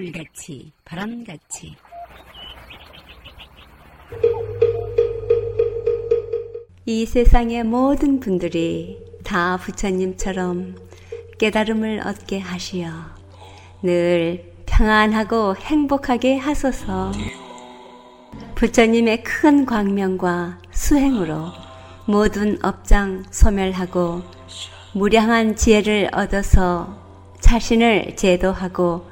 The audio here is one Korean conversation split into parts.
물같이 바람같이. 이 세상의 모든 분들이 다 부처님처럼 깨달음을 얻게 하시어 늘 평안하고 행복하게 하소서. 부처님의 큰 광명과 수행으로 모든 업장 소멸하고 무량한 지혜를 얻어서 자신을 제도하고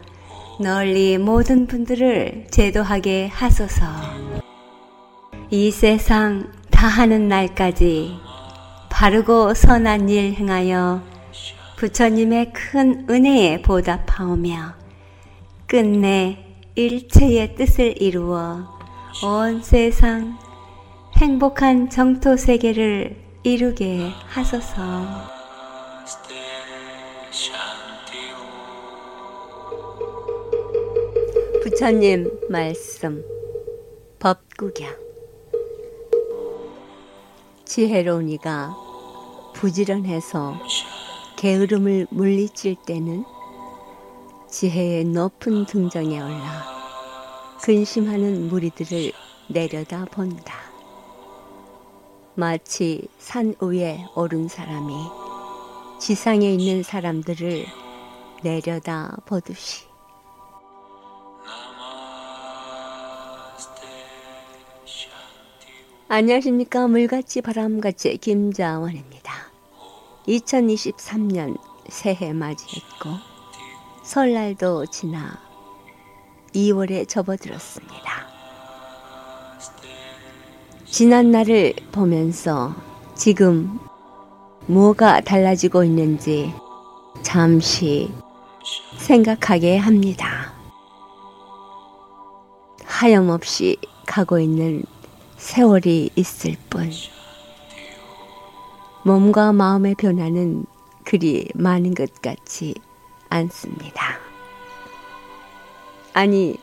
널리 모든 분들을 제도하게 하소서. 이 세상 다하는 날까지 바르고 선한 일 행하여 부처님의 큰 은혜에 보답하오며 끝내 일체의 뜻을 이루어 온 세상 행복한 정토 세계를 이루게 하소서. 부처님 말씀 법구경 지혜로운 이가 부지런해서 게으름을 물리칠 때는 지혜의 높은 등정에 올라 근심하는 무리들을 내려다 본다. 마치 산 위에 오른 사람이 지상에 있는 사람들을 내려다 보듯이 안녕하십니까 물같이 바람같이 김자원입니다. 2023년 새해 맞이했고 설날도 지나 2월에 접어들었습니다. 지난 날을 보면서 지금 뭐가 달라지고 있는지 잠시 생각하게 합니다. 하염없이 가고 있는 세월이 있을 뿐 몸과 마음의 변화는 그리 많은 것 같지 않습니다. 아니,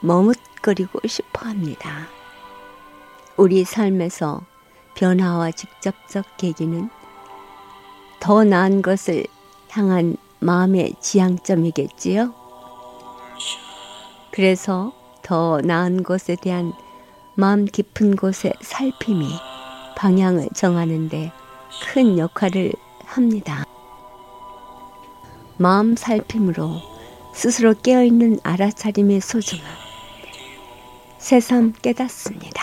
머뭇거리고 싶어 합니다. 우리 삶에서 변화와 직접적 계기는 더 나은 것을 향한 마음의 지향점이겠지요? 그래서 더 나은 것에 대한 마음 깊은 곳의 살핌이 방향을 정하는데 큰 역할을 합니다. 마음 살핌으로 스스로 깨어있는 알아차림의 소중함, 새삼 깨닫습니다.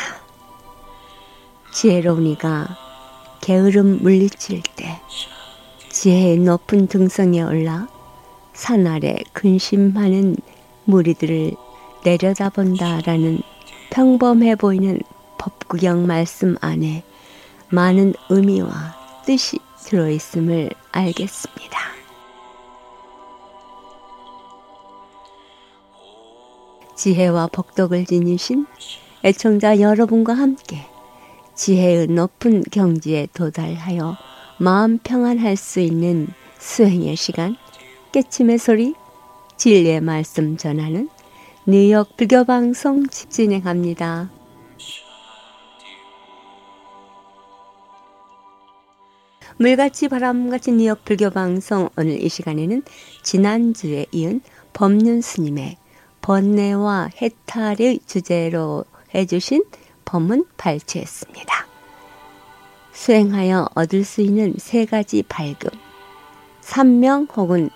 지혜로운 이가 게으름 물리칠 때 지혜의 높은 등성에 올라 산 아래 근심하는 무리들을 내려다본다라는 평범해 보이는 법구경 말씀 안에 많은 의미와 뜻이 들어있음을 알겠습니다. 지혜와 복덕을 지니신 애청자 여러분과 함께 지혜의 높은 경지에 도달하여 마음 평안할 수 있는 수행의 시간, 깨침의 소리, 진리의 말씀 전하는 뉴욕 불교방송 진행합니다. 물같이 바람같이 뉴욕 불교방송 오늘 이 시간에는 지난주에 이은 법륜 스님의 번뇌와 해탈의 주제로 해주신 법문 발췌했습니다. 수행하여 얻을 수 있는 세 가지 발급, 삼명 혹은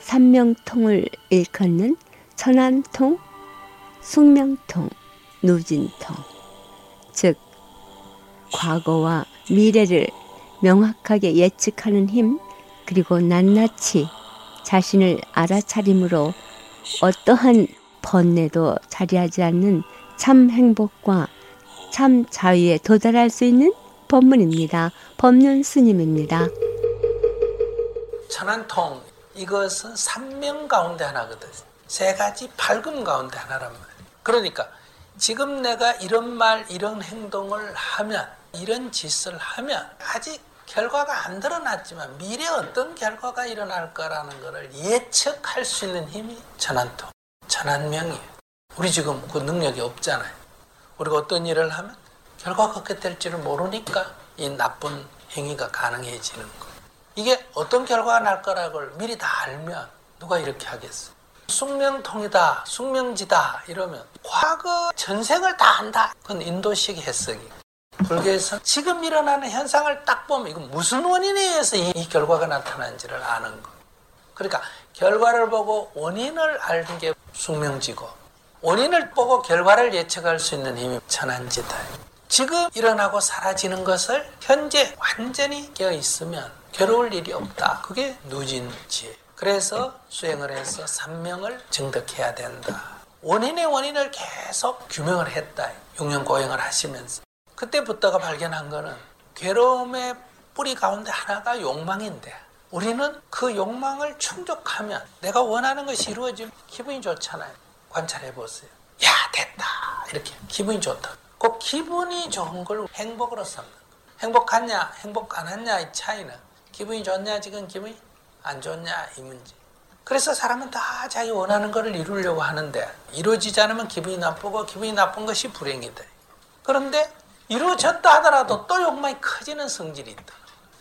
삼명통을 일컫는 천안통, 숙명통, 누진통, 즉 과거와 미래를 명확하게 예측하는 힘, 그리고 낱낱이 자신을 알아차림으로 어떠한 번뇌도 자리하지 않는 참 행복과 참 자유에 도달할 수 있는 법문입니다. 법륜 스님입니다. 천안통 이것은 삼명 가운데 하나거든. 세 가지 밝음 가운데 하나란 말이야. 그러니까 지금 내가 이런 말, 이런 행동을 하면, 이런 짓을 하면 아직 결과가 안 드러났지만 미래 어떤 결과가 일어날 거라는 것을 예측할 수 있는 힘이 천안통, 천안명이에요. 우리 지금 그 능력이 없잖아요. 우리가 어떤 일을 하면 결과가 어떻게 될지를 모르니까 이 나쁜 행위가 가능해지는 거. 이게 어떤 결과가 날 거라고 미리 다 알면 누가 이렇게 하겠어? 숙명통이다, 숙명지다 이러면 과거 전생을 다 안다. 그건 인도식 해석이. 불교에서 지금 일어나는 현상을 딱 보면 이건 무슨 원인에 의해서 이, 이 결과가 나타난지를 아는 거. 그러니까 결과를 보고 원인을 아는 게 숙명지고 원인을 보고 결과를 예측할 수 있는 힘이 천한지다. 지금 일어나고 사라지는 것을 현재 완전히 깨어 있으면 괴로울 일이 없다. 그게 누진지. 그래서 수행을 해서 삼명을 증득해야 된다. 원인의 원인을 계속 규명을 했다. 용연 고행을 하시면서. 그때부터가 발견한 거는 괴로움의 뿌리 가운데 하나가 욕망인데 우리는 그 욕망을 충족하면 내가 원하는 것이 이루어지면 기분이 좋잖아요. 관찰해 보세요. 야, 됐다. 이렇게 기분이 좋다. 그 기분이 좋은 걸 행복으로 삼는 거. 행복하냐, 행복 안 하냐 이 차이는 기분이 좋냐, 지금 기분이 안 좋냐 이 문제. 그래서 사람은 다 자기 원하는 것을 이루려고 하는데 이루어지지 않으면 기분이 나쁘고 기분이 나쁜 것이 불행이다. 그런데 이루어졌다 하더라도 또 욕망이 커지는 성질이 있다.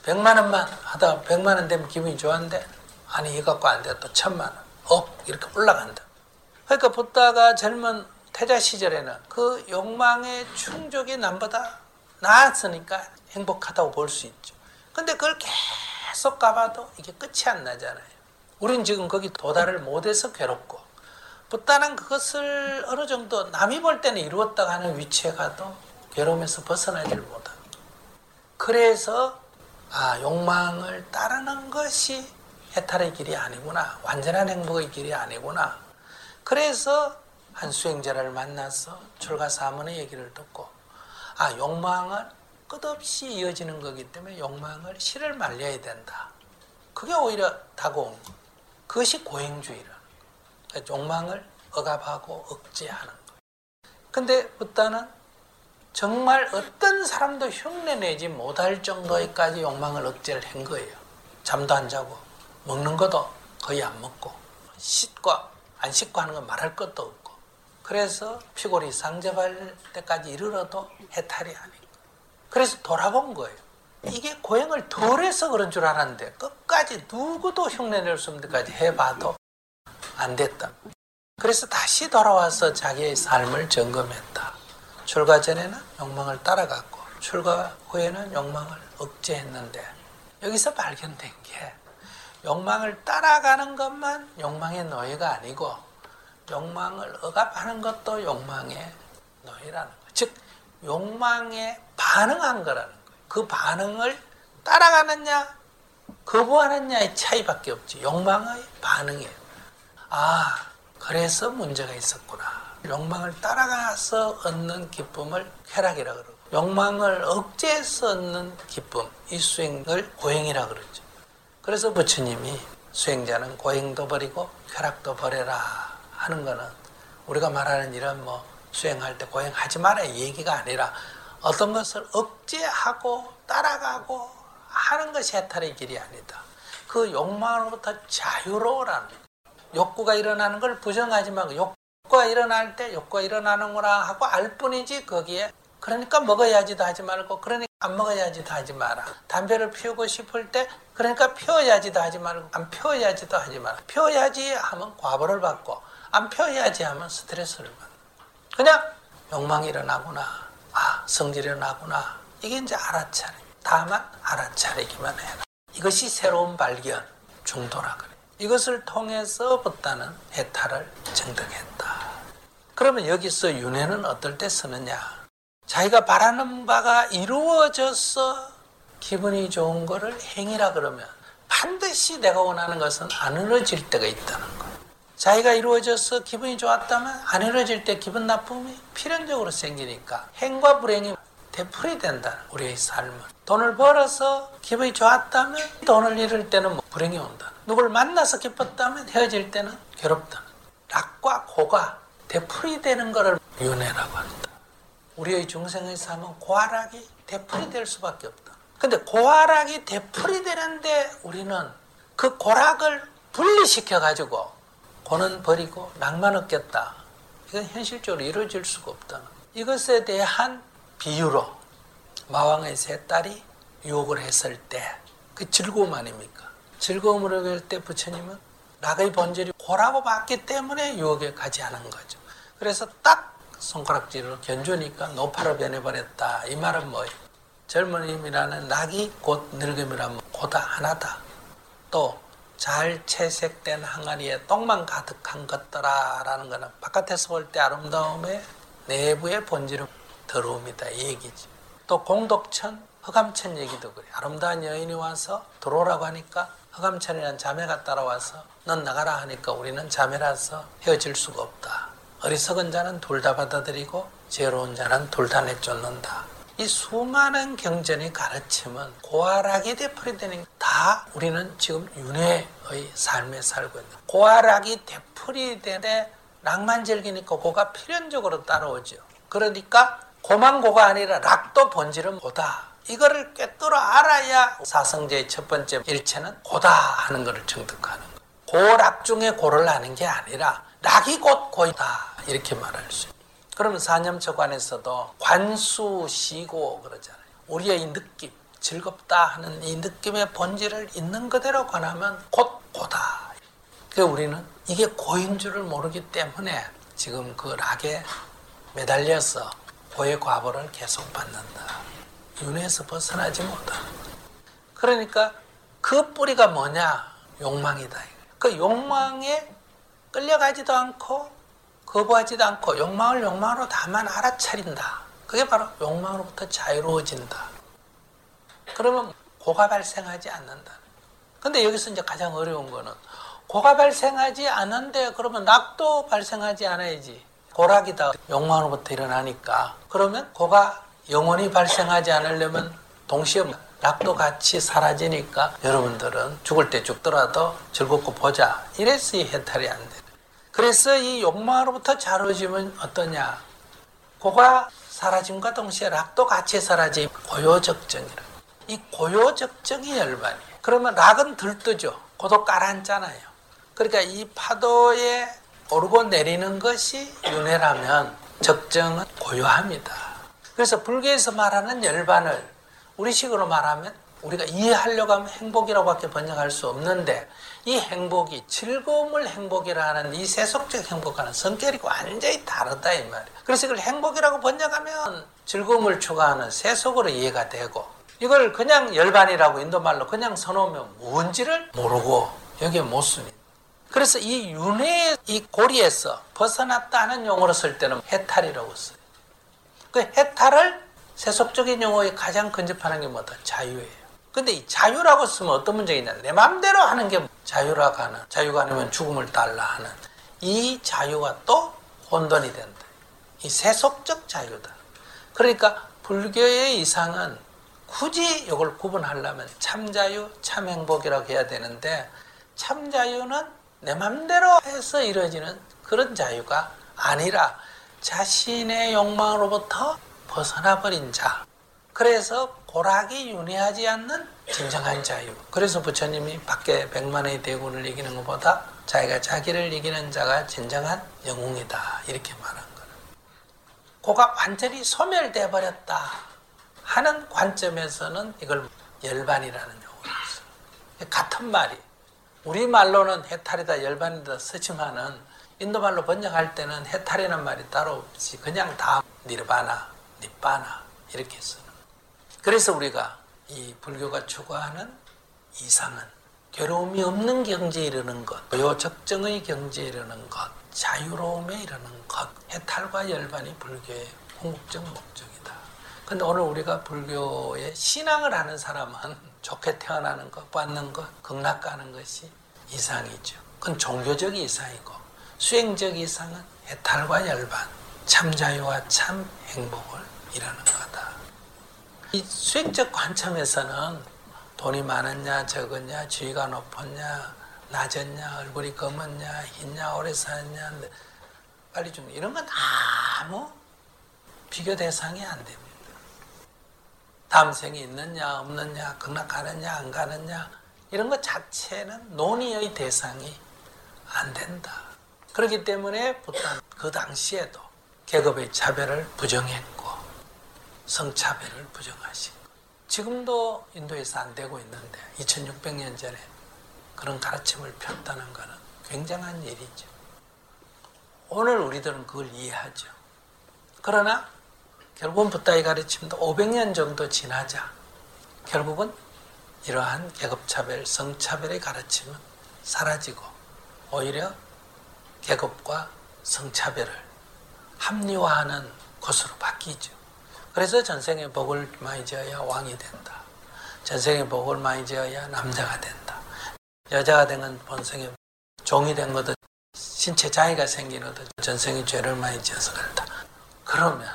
100만 원만 하다 100만 원 되면 기분이 좋았는데 아니 이거 갖고 안 돼. 또 천만 원. 억 이렇게 올라간다. 그러니까 부다가 젊은 태자 시절에는 그 욕망의 충족이 남보다 나았으니까 행복하다고 볼 수 있죠. 근데 그걸 계속 가봐도 이게 끝이 안 나잖아요. 우린 지금 거기 도달을 못해서 괴롭고 부다는 그것을 어느 정도 남이 볼 때는 이루었다고 하는 위치에 가도 괴로움에서 벗어나지를 못하고 그래서 아 욕망을 따르는 것이 해탈의 길이 아니구나 완전한 행복의 길이 아니구나 그래서 한 수행자를 만나서 출가 사문의 얘기를 듣고 아 욕망은 끝없이 이어지는 거기 때문에 욕망을 실을 말려야 된다. 그게 오히려 다가온 거 그것이 고행주의라는 거 욕망을 억압하고 억제하는 거 근데 부다는 정말 어떤 사람도 흉내내지 못할 정도에까지 욕망을 억제를 한 거예요. 잠도 안 자고 먹는 것도 거의 안 먹고 씻고 안 씻고 하는 건 말할 것도 없고 그래서 피골이 상접할 때까지 이르러도 해탈이 아니고 그래서 돌아본 거예요. 이게 고행을 덜 해서 그런 줄 알았는데 끝까지 누구도 흉내낼 수 없는 데까지 해봐도 안 됐다. 그래서 다시 돌아와서 자기의 삶을 점검했다. 출가 전에는 욕망을 따라갔고 출가 후에는 욕망을 억제했는데 여기서 발견된 게 욕망을 따라가는 것만 욕망의 노예가 아니고 욕망을 억압하는 것도 욕망의 노예라는 거예요. 즉 욕망에 반응한 거라는 거예요. 그 반응을 따라가느냐 거부하느냐의 차이밖에 없지. 욕망의 반응이에요. 아 그래서 문제가 있었구나. 욕망을 따라가서 얻는 기쁨을 쾌락이라 그러고 욕망을 억제해서 얻는 기쁨 이 수행을 고행이라 그러죠. 그래서 부처님이 수행자는 고행도 버리고 쾌락도 버려라 하는 거는 우리가 말하는 이런 뭐 수행할 때 고행하지 마라 얘기가 아니라 어떤 것을 억제하고 따라가고 하는 것이 해탈의 길이 아니다. 그 욕망으로부터 자유로우라는 욕구가 일어나는 걸 부정하지 말고 욕 욕구가 일어날 때 욕구가 일어나는구나 하고 알 뿐이지 거기에 그러니까 먹어야지도 하지 말고 그러니까 안 먹어야지도 하지 마라. 담배를 피우고 싶을 때 그러니까 피워야지도 하지 말고 안 피워야지도 하지 마라. 피워야지 하면 과보를 받고 안 피워야지 하면 스트레스를 받는 그냥 욕망이 일어나구나. 아 성질이 일어나구나. 이게 이제 알아차림. 다만 알아차리기만 해라. 이것이 새로운 발견, 중도라 그래. 이것을 통해서부터는 해탈을 증득했다. 그러면 여기서 윤회는 어떨 때 쓰느냐? 자기가 바라는 바가 이루어져서 기분이 좋은 거를 행위라 그러면 반드시 내가 원하는 것은 안 이루어질 때가 있다는 거예요. 자기가 이루어져서 기분이 좋았다면 안 이루어질 때 기분 나쁨이 필연적으로 생기니까 행과 불행이 되풀이 된다. 우리의 삶은. 돈을 벌어서 기분이 좋았다면 돈을 잃을 때는 뭐 불행이 온다. 누굴 만나서 기뻤다면 헤어질 때는 괴롭다. 낙과 고가 되풀이 되는 것을 윤회라고 한다. 우리의 중생의 삶은 고하락이 되풀이 될 수밖에 없다. 근데 고하락이 되풀이 되는데 우리는 그 고락을 분리시켜 가지고 고는 버리고 낭만 얻겠다. 이건 현실적으로 이루어질 수가 없다. 이것에 대한 비유로 마왕의 세 딸이 유혹을 했을 때 그 즐거움 아닙니까? 즐거움을 얻을 때 부처님은 낙의 본질이 고라고 봤기 때문에 유혹에 가지 않은 거죠. 그래서 딱 손가락질을 견주니까 노파로 변해버렸다. 이 말은 뭐예요? 젊은이라는 낙이 곧 늙음이라면 고다 하나다. 또 잘 채색된 항아리에 똥만 가득한 것더라라는 거는 바깥에서 볼 때 아름다움에 내부의 본질은 더러움이다 이 얘기지. 또 공덕천, 허감천 얘기도 그래. 아름다운 여인이 와서 들어오라고 하니까 허감천이라는 자매가 따라와서 넌 나가라 하니까 우리는 자매라서 헤어질 수가 없다. 어리석은 자는 둘 다 받아들이고 지혜로운 자는 둘 다 내쫓는다. 이 수많은 경전이 가르침은 고아락이 되풀이되는 다 우리는 지금 윤회의 삶에 살고 있는 고아락이 되풀이되되 낭만 즐기니까 고가 필연적으로 따라오죠. 그러니까 고만 고가 아니라 락도 본질은 고다. 이거를 꿰뚫어 알아야 사성제의 첫 번째 일체는 고다 하는 것을 정득하는 거. 고락 중에 고를 아는 게 아니라 락이 곧 고이다 이렇게 말할 수 있어요. 그러면 사념처관에서도 관수 시고 그러잖아요. 우리의 이 느낌, 즐겁다 하는 이 느낌의 본질을 있는 그대로 관하면 곧 고다. 그 우리는 이게 고인 줄을 모르기 때문에 지금 그 락에 매달려서 고의 과보를 계속 받는다. 윤회에서 벗어나지 못하는 그러니까 그 뿌리가 뭐냐? 욕망이다. 그 욕망에 끌려가지도 않고 거부하지도 않고 욕망을 욕망으로 다만 알아차린다. 그게 바로 욕망으로부터 자유로워진다. 그러면 고가 발생하지 않는다. 근데 여기서 이제 가장 어려운 거는 고가 발생하지 않는데 그러면 낙도 발생하지 않아야지. 고락이다. 욕망으로부터 일어나니까. 그러면 고가 영원히 발생하지 않으려면 동시에 낙도 같이 사라지니까 여러분들은 죽을 때 죽더라도 즐겁고 보자. 이래서 이 해탈이 안 돼. 그래서 이 욕망으로부터 자유로워지면 어떠냐? 고가 사라짐과 동시에 락도 같이 사라지 고요적정이라. 이 고요적정이 열반이에요. 그러면 락은 들뜨죠. 고도 깔아앉잖아요. 그러니까 이 파도에 오르고 내리는 것이 윤회라면 적정은 고요합니다. 그래서 불교에서 말하는 열반을 우리식으로 말하면 우리가 이해하려고 하면 행복이라고밖에 번역할 수 없는데 이 행복이 즐거움을 행복이라 하는 이 세속적 행복과는 성격이 완전히 다르다 이 말이에요. 그래서 이걸 행복이라고 번역하면 즐거움을 추구하는 세속으로 이해가 되고 이걸 그냥 열반이라고 인도말로 그냥 써놓으면 뭔지를 모르고 여기에 못 쓰니. 그래서 이 윤회의 이 고리에서 벗어났다는 용어로 쓸 때는 해탈이라고 써요. 그 해탈을 세속적인 용어에 가장 근접하는 게 뭐다? 자유예요. 근데 이 자유라고 쓰면 어떤 문제가 있냐? 내 마음대로 하는 게 자유라고 하는, 자유가 아니면 죽음을 달라 하는 이 자유가 또 혼돈이 된다. 이 세속적 자유다. 그러니까 불교의 이상은 굳이 이걸 구분하려면 참자유, 참행복이라고 해야 되는데 참자유는 내 맘대로 해서 이루어지는 그런 자유가 아니라 자신의 욕망으로부터 벗어나 버린 자. 그래서 고락이 윤회하지 않는 진정한 자유. 그래서 부처님이 밖에 백만의 대군을 이기는 것보다 자기가 자기를 이기는 자가 진정한 영웅이다. 이렇게 말한 거예요. 고가 완전히 소멸돼 버렸다. 하는 관점에서는 이걸 열반이라는 용어를 써요. 같은 말이 우리 말로는 해탈이다 열반이다 쓰지만은 인도 말로 번역할 때는 해탈이라는 말이 따로 없이 그냥 다 니르바나, 니빠나 이렇게 쓰는. 그래서 우리가 이 불교가 추구하는 이상은 괴로움이 없는 경지에 이르는 것, 요 적정의 경지에 이르는 것, 자유로움에 이르는 것, 해탈과 열반이 불교의 궁극적 목적이다. 근데 오늘 우리가 불교의 신앙을 하는 사람은 좋게 태어나는 것, 받는 것, 극락 가는 것이 이상이죠. 그건 종교적 이상이고 수행적 이상은 해탈과 열반, 참 자유와 참 행복을 이라는 거다. 이 수행적 관점에서는 돈이 많았냐, 적었냐, 지위가 높았냐, 낮았냐, 얼굴이 검었냐, 흰냐, 오래 살았냐, 빨리 죽 이런 건 아무 비교 대상이 안 됩니다. 다음 생이 있느냐, 없느냐, 극락 가느냐, 안 가느냐, 이런 것 자체는 논의의 대상이 안 된다. 그렇기 때문에 부탄 그 당시에도 계급의 차별을 부정했고 성차별을 부정하시고 지금도 인도에서 안 되고 있는데 2600년 전에 그런 가르침을 폈다는 것은 굉장한 일이죠. 오늘 우리들은 그걸 이해하죠. 그러나 결국은 부다의 가르침도 500년 정도 지나자 결국은 이러한 계급차별, 성차별의 가르침은 사라지고 오히려 계급과 성차별을 합리화하는 곳으로 바뀌죠. 그래서 전생에 복을 많이 지어야 왕이 된다. 전생에 복을 많이 지어야 남자가 된다. 여자가 된 건 본생에 종이 된 것도 신체 장애가 생기는 것도 전생에 죄를 많이 지어서 그렇다. 그러면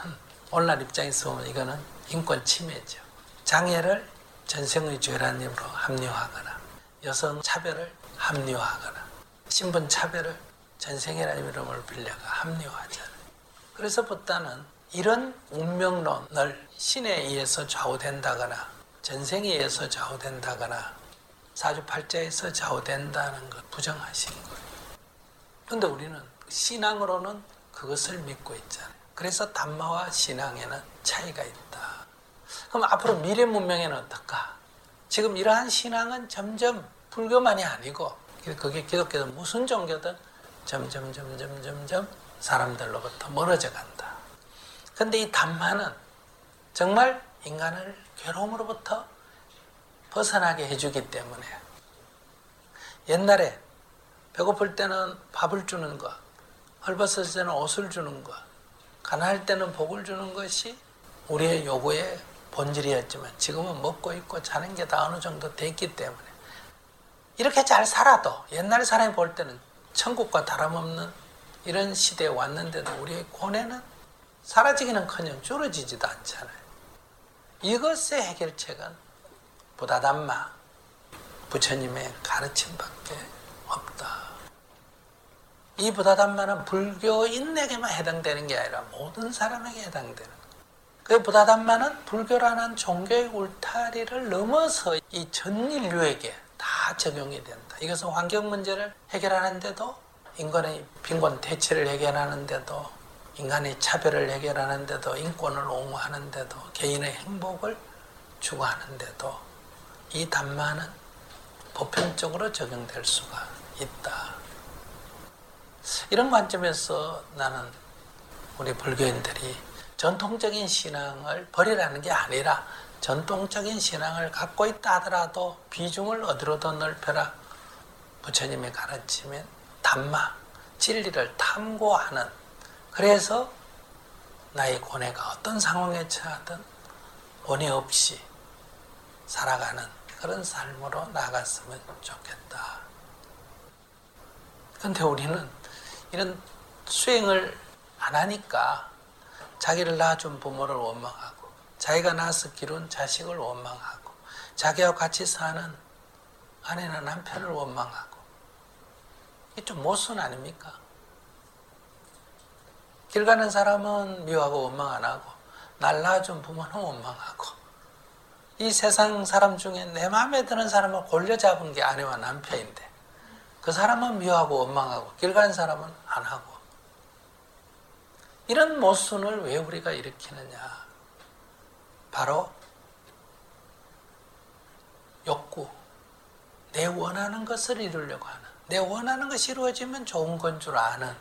오늘날 입장에서 보면 이거는 인권 침해죠. 장애를 전생의 죄라는 이름으로 합리화하거나 여성 차별을 합리화하거나 신분 차별을 전생이라는 이름을 빌려가 합리화하잖아요. 그래서 보다는 이런 운명론을 신에 의해서 좌우된다거나 전생에 의해서 좌우된다거나 사주팔자에서 좌우된다는 걸 부정하신 거예요. 근데 우리는 신앙으로는 그것을 믿고 있잖아요. 그래서 담마와 신앙에는 차이가 있다. 그럼 앞으로 미래 문명에는 어떨까? 지금 이러한 신앙은 점점 불교만이 아니고 그게 기독교든 무슨 종교든 점점 점점 점점 사람들로부터 멀어져 간다. 근데 이 담마는 정말 인간을 괴로움으로부터 벗어나게 해주기 때문에 옛날에 배고플 때는 밥을 주는 것, 헐벗을 때는 옷을 주는 것, 가난할 때는 복을 주는 것이 우리의 요구의 본질이었지만 지금은 먹고 입고 자는 게 다 어느 정도 됐기 때문에 이렇게 잘 살아도 옛날 사람이 볼 때는 천국과 다름없는 이런 시대에 왔는데도 우리의 고뇌는 사라지기는커녕 줄어지지도 않잖아요. 이것의 해결책은 부다담마 부처님의 가르침밖에 없다. 이 부다담마는 불교인에게만 해당되는 게 아니라 모든 사람에게 해당되는 그 부다담마는 불교라는 종교의 울타리를 넘어서 이 전 인류에게 다 적용이 된다. 이것은 환경 문제를 해결하는데도 인간의 빈곤 대체를 해결하는데도 인간의 차별을 해결하는데도 인권을 옹호하는데도 개인의 행복을 추구하는데도 이 담마는 보편적으로 적용될 수가 있다. 이런 관점에서 나는 우리 불교인들이 전통적인 신앙을 버리라는 게 아니라 전통적인 신앙을 갖고 있다 하더라도 비중을 어디로더 넓혀라. 부처님의 가르침인 담마, 진리를 탐구하는 그래서 나의 고뇌가 어떤 상황에 처하든 고뇌 없이 살아가는 그런 삶으로 나갔으면 좋겠다. 근데 우리는 이런 수행을 안 하니까 자기를 낳아준 부모를 원망하고 자기가 낳아서 기른 자식을 원망하고 자기와 같이 사는 아내나 남편을 원망하고 이게 좀 모순 아닙니까? 길 가는 사람은 미워하고 원망 안 하고 날 낳아준 부모는 원망하고 이 세상 사람 중에 내 마음에 드는 사람을 골려 잡은 게 아내와 남편인데 그 사람은 미워하고 원망하고 길 가는 사람은 안 하고. 이런 모순을 왜 우리가 일으키느냐? 바로 욕구. 내 원하는 것을 이루려고 하는 내 원하는 것이 이루어지면 좋은 건 줄 아는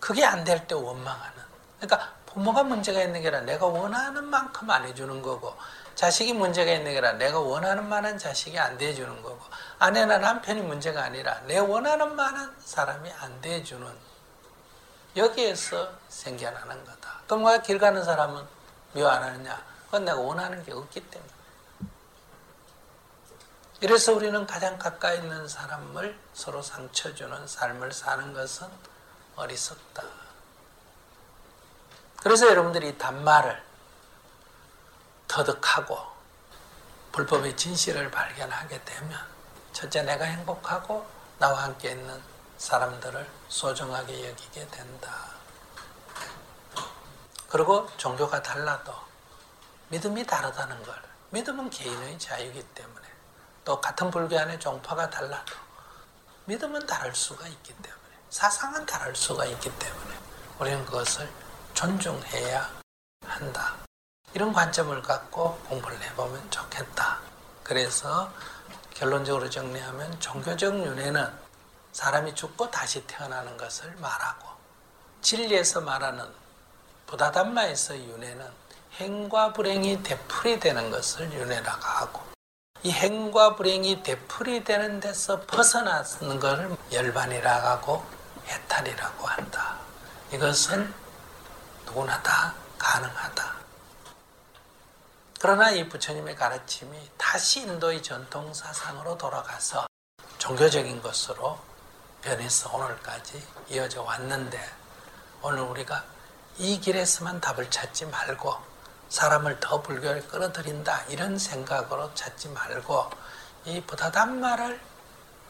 그게 안 될 때 원망하는. 그러니까 부모가 문제가 있는 게 아니라 내가 원하는 만큼 안 해주는 거고 자식이 문제가 있는 게 아니라 내가 원하는 만한 자식이 안 돼주는 거고 아내나 남편이 문제가 아니라 내 원하는 만한 사람이 안 돼주는 여기에서 생겨나는 거다. 그럼 왜 길 가는 사람은 미워 안 하느냐? 그건 내가 원하는 게 없기 때문에. 이래서 우리는 가장 가까이 있는 사람을 서로 상처 주는 삶을 사는 것은 어리석다. 그래서 여러분들이 단말을 터득하고 불법의 진실을 발견하게 되면 첫째 내가 행복하고 나와 함께 있는 사람들을 소중하게 여기게 된다. 그리고 종교가 달라도 믿음이 다르다는 걸 믿음은 개인의 자유이기 때문에 또 같은 불교 안에 종파가 달라도 믿음은 다를 수가 있기 때문에 사상은 다를 수가 있기 때문에 우리는 그것을 존중해야 한다. 이런 관점을 갖고 공부를 해보면 좋겠다. 그래서 결론적으로 정리하면 종교적 윤회는 사람이 죽고 다시 태어나는 것을 말하고 진리에서 말하는 부다담마에서 윤회는 행과 불행이 되풀이 되는 것을 윤회라고 하고 이 행과 불행이 되풀이 되는 데서 벗어나는 것을 열반이라고 하고 해탈이라고 한다. 이것은 누구나 다 가능하다. 그러나 이 부처님의 가르침이 다시 인도의 전통 사상으로 돌아가서 종교적인 것으로 변해서 오늘까지 이어져 왔는데 오늘 우리가 이 길에서만 답을 찾지 말고 사람을 더 불교에 끌어들인다 이런 생각으로 찾지 말고 이 부다담마를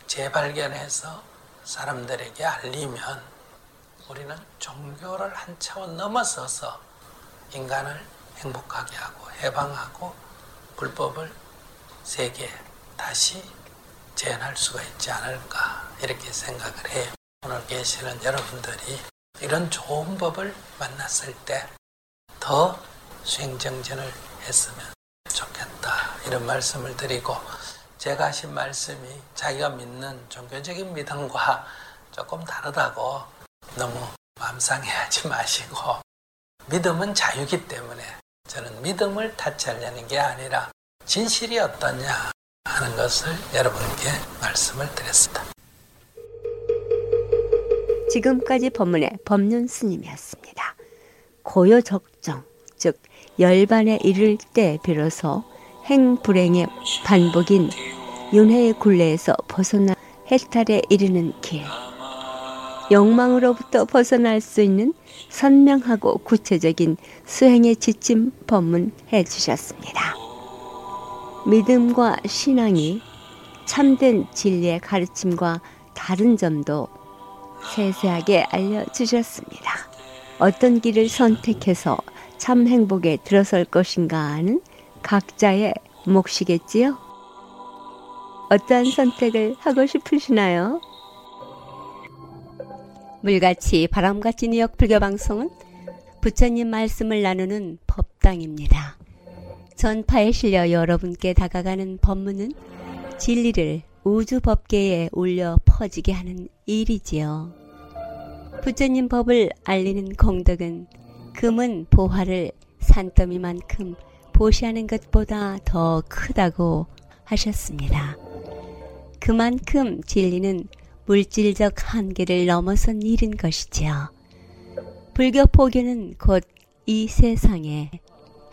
재발견해서 사람들에게 알리면 우리는 종교를 한 차원 넘어서서 인간을 행복하게 하고 해방하고 불법을 세계에 다시 재현할 수가 있지 않을까 이렇게 생각을 해요. 오늘 계시는 여러분들이 이런 좋은 법을 만났을 때 더 수행정진을 했으면 좋겠다 이런 말씀을 드리고 제가 하신 말씀이 자기가 믿는 종교적인 믿음과 조금 다르다고 너무 마음 상해하지 마시고 믿음은 자유기 때문에 저는 믿음을 타치하려는 게 아니라 진실이 어떠냐 하는 것을 여러분께 말씀을 드렸습니다. 지금까지 법문의 법륜 스님이었습니다. 고요 적정, 즉 열반에 이를 때 비로소 행불행의 반복인 윤회의 굴레에서 벗어나 해탈에 이르는 길. 욕망으로부터 벗어날 수 있는 선명하고 구체적인 수행의 지침 법문해 주셨습니다. 믿음과 신앙이 참된 진리의 가르침과 다른 점도 세세하게 알려주셨습니다. 어떤 길을 선택해서 참 행복에 들어설 것인가 하는 각자의 몫이겠지요? 어떠한 선택을 하고 싶으시나요? 물같이 바람같이 뉴욕 불교 방송은 부처님 말씀을 나누는 법당입니다. 전파에 실려 여러분께 다가가는 법문은 진리를 우주 법계에 울려 퍼지게 하는 일이지요. 부처님 법을 알리는 공덕은 금은 보화를 산더미만큼 보시하는 것보다 더 크다고 하셨습니다. 그만큼 진리는 물질적 한계를 넘어선 일인 것이지요. 불교 포교는 곧 이 세상에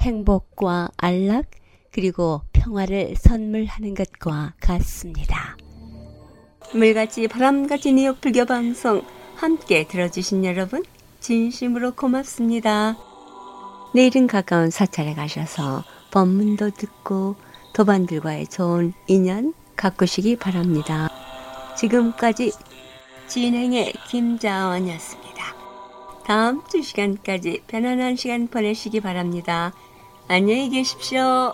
행복과 안락 그리고 평화를 선물하는 것과 같습니다. 물같이 바람같이 뉴욕 불교 방송 함께 들어주신 여러분 진심으로 고맙습니다. 내일은 가까운 사찰에 가셔서 법문도 듣고 도반들과의 좋은 인연 가꾸시기 바랍니다. 지금까지 진행의 김자원이었습니다. 다음 주 시간까지 편안한 시간 보내시기 바랍니다. 안녕히 계십시오.